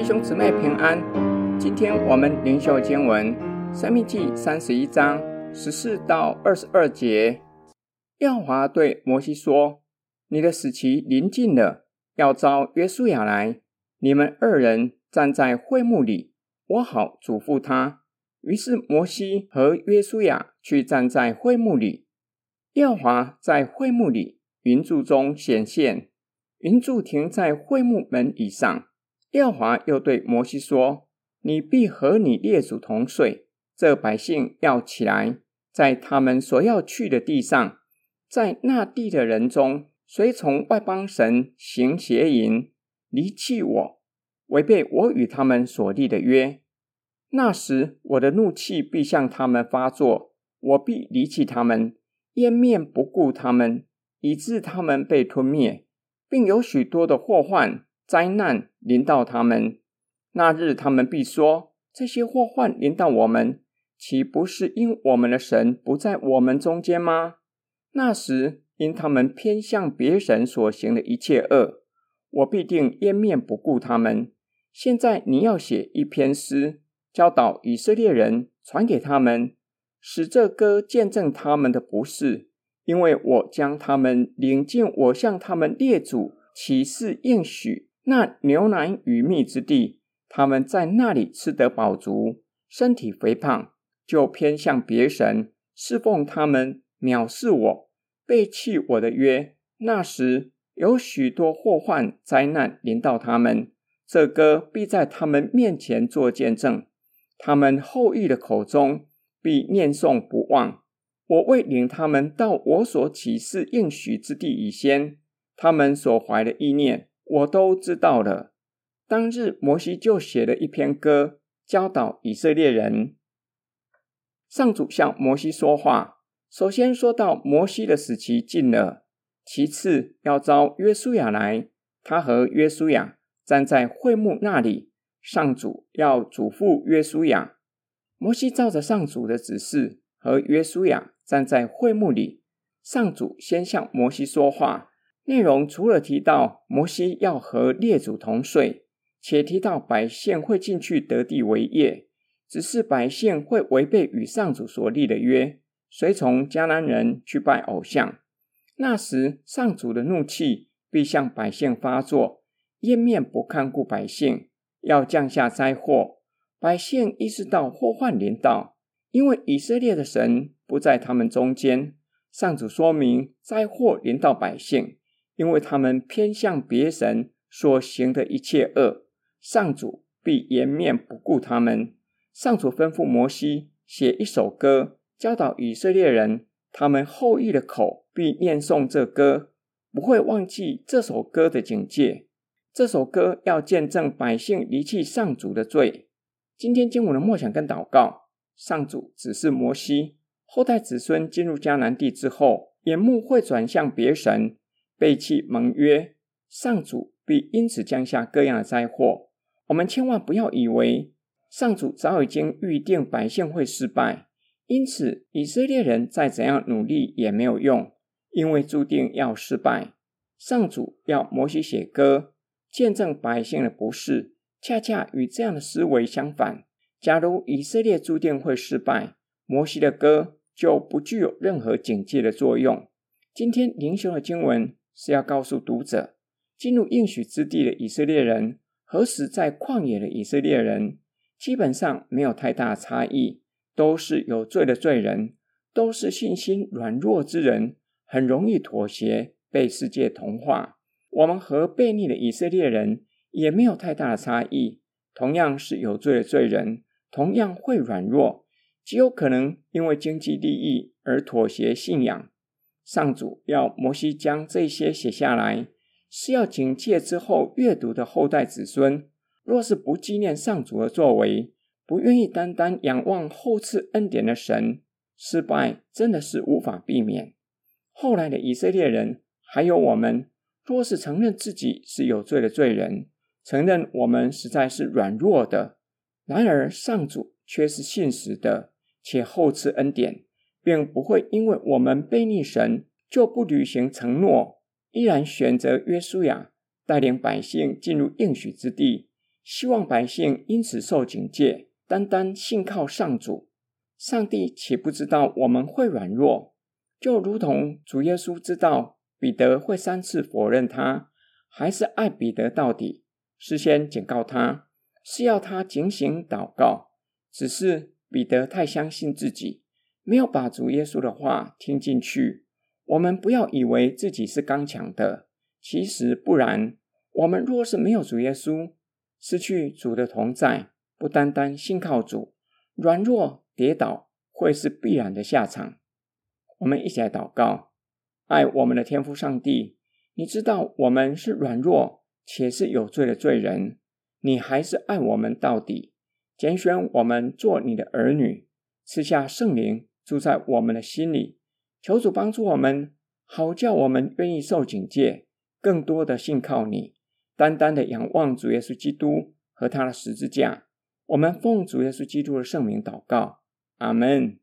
弟兄姊妹平安。今天我们灵修经文《生命记》三十一章十四到二十二节。耀华对摩西说：“你的死期临近了，要召约书亚来，你们二人站在会幕里，我好嘱咐他。”于是摩西和约书亚去站在会幕里。耀华在会幕里云柱中显现，云柱停在会幕门以上。耶和华又对摩西说：“你必和你列祖同睡。这百姓要起来，在他们所要去的地上，在那地的人中，随从外邦神行邪淫，离弃我，违背我与他们所立的约。那时，我的怒气必向他们发作，我必离弃他们，掩面不顾他们，以致他们被吞灭，并有许多的祸患。”灾难临到他们，那日他们必说：这些祸患临到我们，岂不是因我们的神不在我们中间吗？那时因他们偏向别神所行的一切恶，我必定掩面不顾他们。现在你要写一篇诗，教导以色列人，传给他们，使这歌见证他们的不是，因为我将他们领进我向他们列祖起誓应许。那牛奶与蜜之地，他们在那里吃得饱足，身体肥胖，就偏向别神，侍奉他们，藐视我，背弃我的约。那时有许多祸患灾难临到他们，这歌必在他们面前作见证，他们后裔的口中必念诵不忘。我为领他们到我所起誓应许之地以先，他们所怀的意念。我都知道了。当日，摩西就写了一篇歌，教导以色列人。上主向摩西说话，首先说到摩西的死期近了，其次要召约书亚来，他和约书亚站在会幕那里。上主要嘱咐约书亚，摩西照着上主的指示和约书亚站在会幕里。上主先向摩西说话。内容除了提到摩西要和列祖同睡，且提到百姓会进去得地为业，只是百姓会违背与上主所立的约，随从迦南人去拜偶像。那时，上主的怒气必向百姓发作，掩面不看顾百姓，要降下灾祸。百姓意识到祸患临到，因为以色列的神不在他们中间。上主说明灾祸临到百姓。因为他们偏向别神所行的一切恶，上主必颜面不顾他们。上主吩咐摩西写一首歌，教导以色列人，他们后裔的口必念诵这歌，不会忘记这首歌的警戒。这首歌要见证百姓离弃上主的罪。今天经文的默想跟祷告，上主指示摩西，后代子孙进入迦南地之后，眼目会转向别神。背弃盟约，上主必因此降下各样的灾祸。我们千万不要以为上主早已经预定百姓会失败，因此以色列人再怎样努力也没有用，因为注定要失败。上主要摩西写歌，见证百姓的不是，恰恰与这样的思维相反。假如以色列注定会失败，摩西的歌就不具有任何警戒的作用。今天灵修的经文。是要告诉读者，进入应许之地的以色列人和死在旷野的以色列人，基本上没有太大差异，都是有罪的罪人，都是信心软弱之人，很容易妥协，被世界同化。我们和悖逆的以色列人也没有太大的差异，同样是有罪的罪人，同样会软弱，极有可能因为经济利益而妥协信仰。上主要摩西将这些写下来，是要警戒之后阅读的后代子孙，若是不纪念上主的作为，不愿意单单仰望后赐恩典的神，失败真的是无法避免。后来的以色列人，还有我们，若是承认自己是有罪的罪人，承认我们实在是软弱的，然而上主却是信实的，且厚赐恩典。并不会因为我们悖逆神，就不履行承诺，依然选择约书亚带领百姓进入应许之地，希望百姓因此受警戒，单单信靠上主。上帝岂不知道我们会软弱？就如同主耶稣知道彼得会三次否认他，还是爱彼得到底，事先警告他，是要他警醒祷告。只是彼得太相信自己，没有把主耶稣的话听进去。我们不要以为自己是刚强的，其实不然。我们若是没有主耶稣，失去主的同在，不单单信靠主，软弱跌倒会是必然的下场。我们一起来祷告，爱我们的天父上帝，你知道我们是软弱且是有罪的罪人，你还是爱我们到底，拣选我们做你的儿女，赐下圣灵住在我们的心里。求主帮助我们，好叫我们愿意受警戒，更多的信靠你，单单的仰望主耶稣基督和他的十字架。我们奉主耶稣基督的圣名祷告，阿门。